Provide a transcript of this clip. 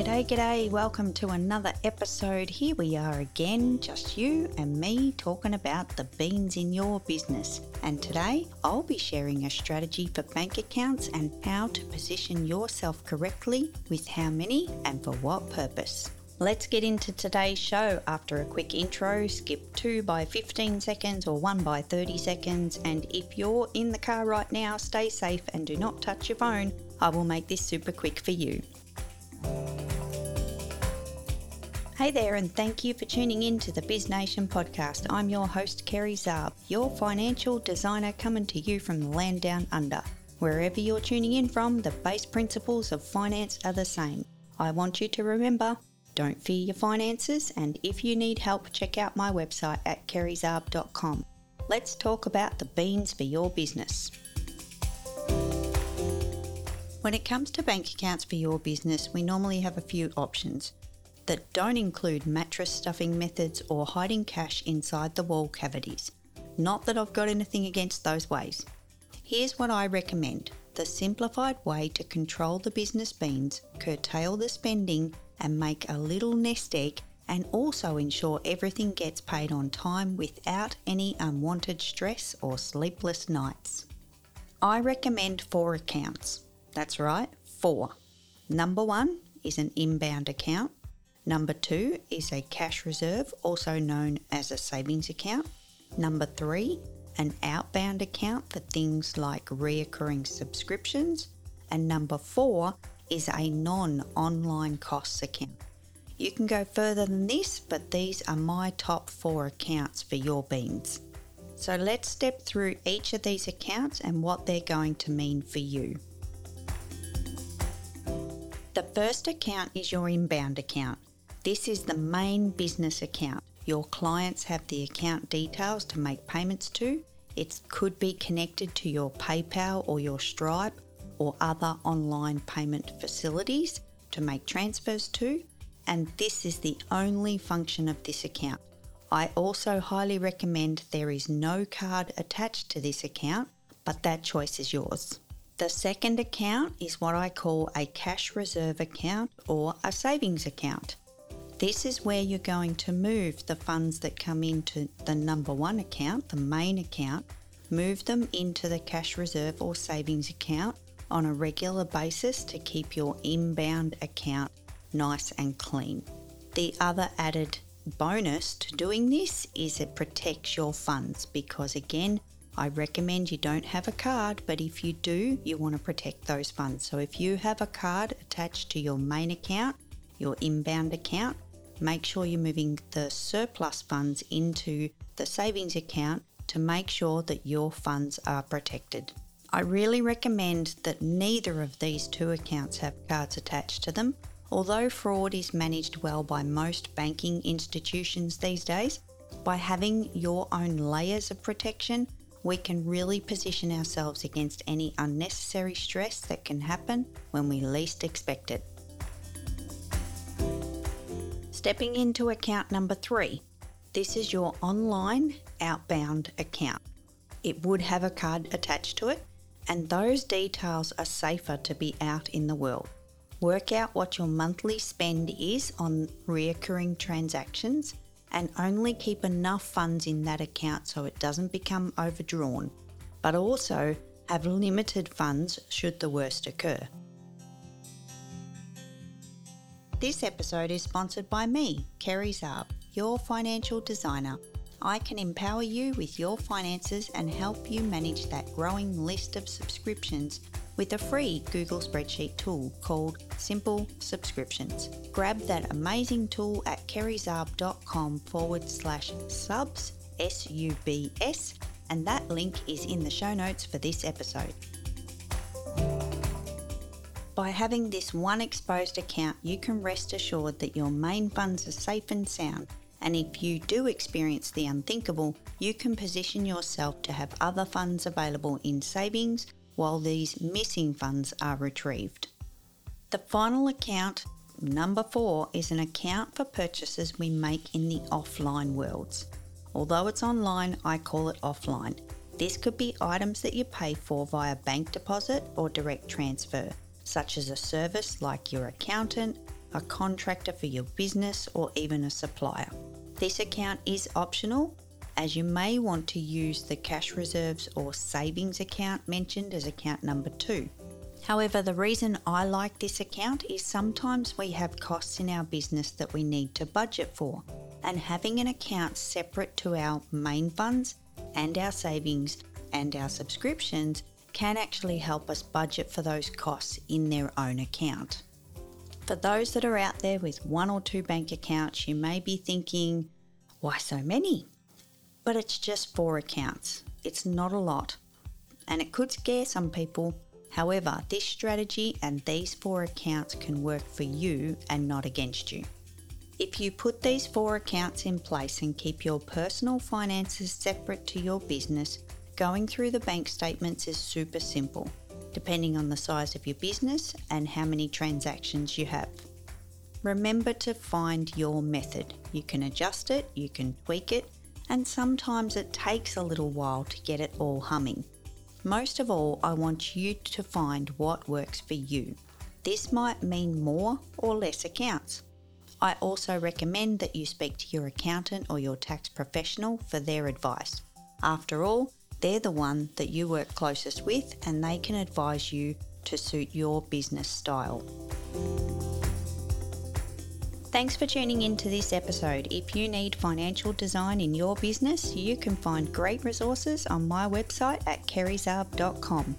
G'day, g'day. Welcome to another episode. Here we are again, just you and me talking about the beans in your business. And today I'll be sharing a strategy for bank accounts and how to position yourself correctly with how many and for what purpose. Let's get into today's show after a quick intro. Skip 2 by 15 seconds or 1 by 30 seconds. And if you're in the car right now, stay safe and do not touch your phone. I will make this super quick for you. Hey there, and thank you for tuning in to the Biz Nation podcast. I'm your host, Kerry Zarb, your financial designer coming to you from the land down under. Wherever you're tuning in from, the base principles of finance are the same. I want you to remember don't fear your finances, and if you need help, check out my website at kerryzarb.com. Let's talk about the beans for your business. When it comes to bank accounts for your business, we normally have a few options that don't include mattress stuffing methods or hiding cash inside the wall cavities. Not that I've got anything against those ways. Here's what I recommend the simplified way to control the business beans, curtail the spending, and make a little nest egg, and also ensure everything gets paid on time without any unwanted stress or sleepless nights. I recommend four accounts. That's right, four. Number one is an inbound account. Number two is a cash reserve, also known as a savings account. Number three, an outbound account for things like reoccurring subscriptions. And number four is a non online costs account. You can go further than this, but these are my top four accounts for your beans. So let's step through each of these accounts and what they're going to mean for you. The first account is your inbound account. This is the main business account. Your clients have the account details to make payments to. It could be connected to your PayPal or your Stripe or other online payment facilities to make transfers to, and this is the only function of this account. I also highly recommend there is no card attached to this account, but that choice is yours. The second account is what I call a cash reserve account or a savings account. This is where you're going to move the funds that come into the number one account, the main account, move them into the cash reserve or savings account on a regular basis to keep your inbound account nice and clean. The other added bonus to doing this is it protects your funds because, again, I recommend you don't have a card, but if you do, you want to protect those funds. So if you have a card attached to your main account, your inbound account, make sure you're moving the surplus funds into the savings account to make sure that your funds are protected. I really recommend that neither of these two accounts have cards attached to them. Although fraud is managed well by most banking institutions these days, by having your own layers of protection, we can really position ourselves against any unnecessary stress that can happen when we least expect it. Stepping into account number three, this is your online outbound account. It would have a card attached to it, and those details are safer to be out in the world. Work out what your monthly spend is on reoccurring transactions and only keep enough funds in that account so it doesn't become overdrawn, but also have limited funds should the worst occur. This episode is sponsored by me, Kerry Zarb, your financial designer. I can empower you with your finances and help you manage that growing list of subscriptions with a free Google Spreadsheet tool called Simple Subscriptions. Grab that amazing tool at kerryzarb.com forward slash subs, S U B S, and that link is in the show notes for this episode. By having this one exposed account, you can rest assured that your main funds are safe and sound. And if you do experience the unthinkable, you can position yourself to have other funds available in savings while these missing funds are retrieved. The final account, number four, is an account for purchases we make in the offline worlds. Although it's online, I call it offline. This could be items that you pay for via bank deposit or direct transfer such as a service like your accountant, a contractor for your business, or even a supplier. This account is optional as you may want to use the cash reserves or savings account mentioned as account number two. However, the reason I like this account is sometimes we have costs in our business that we need to budget for, and having an account separate to our main funds and our savings and our subscriptions can actually help us budget for those costs in their own account. For those that are out there with one or two bank accounts, you may be thinking, why so many? But it's just four accounts. It's not a lot. And it could scare some people. However, this strategy and these four accounts can work for you and not against you. If you put these four accounts in place and keep your personal finances separate to your business, going through the bank statements is super simple, depending on the size of your business and how many transactions you have. Remember to find your method. You can adjust it, you can tweak it, and sometimes it takes a little while to get it all humming. Most of all, I want you to find what works for you. This might mean more or less accounts. I also recommend that you speak to your accountant or your tax professional for their advice. After all, they're the one that you work closest with and they can advise you to suit your business style. Thanks for tuning in to this episode. If you need financial design in your business, you can find great resources on my website at kerryzarb.com.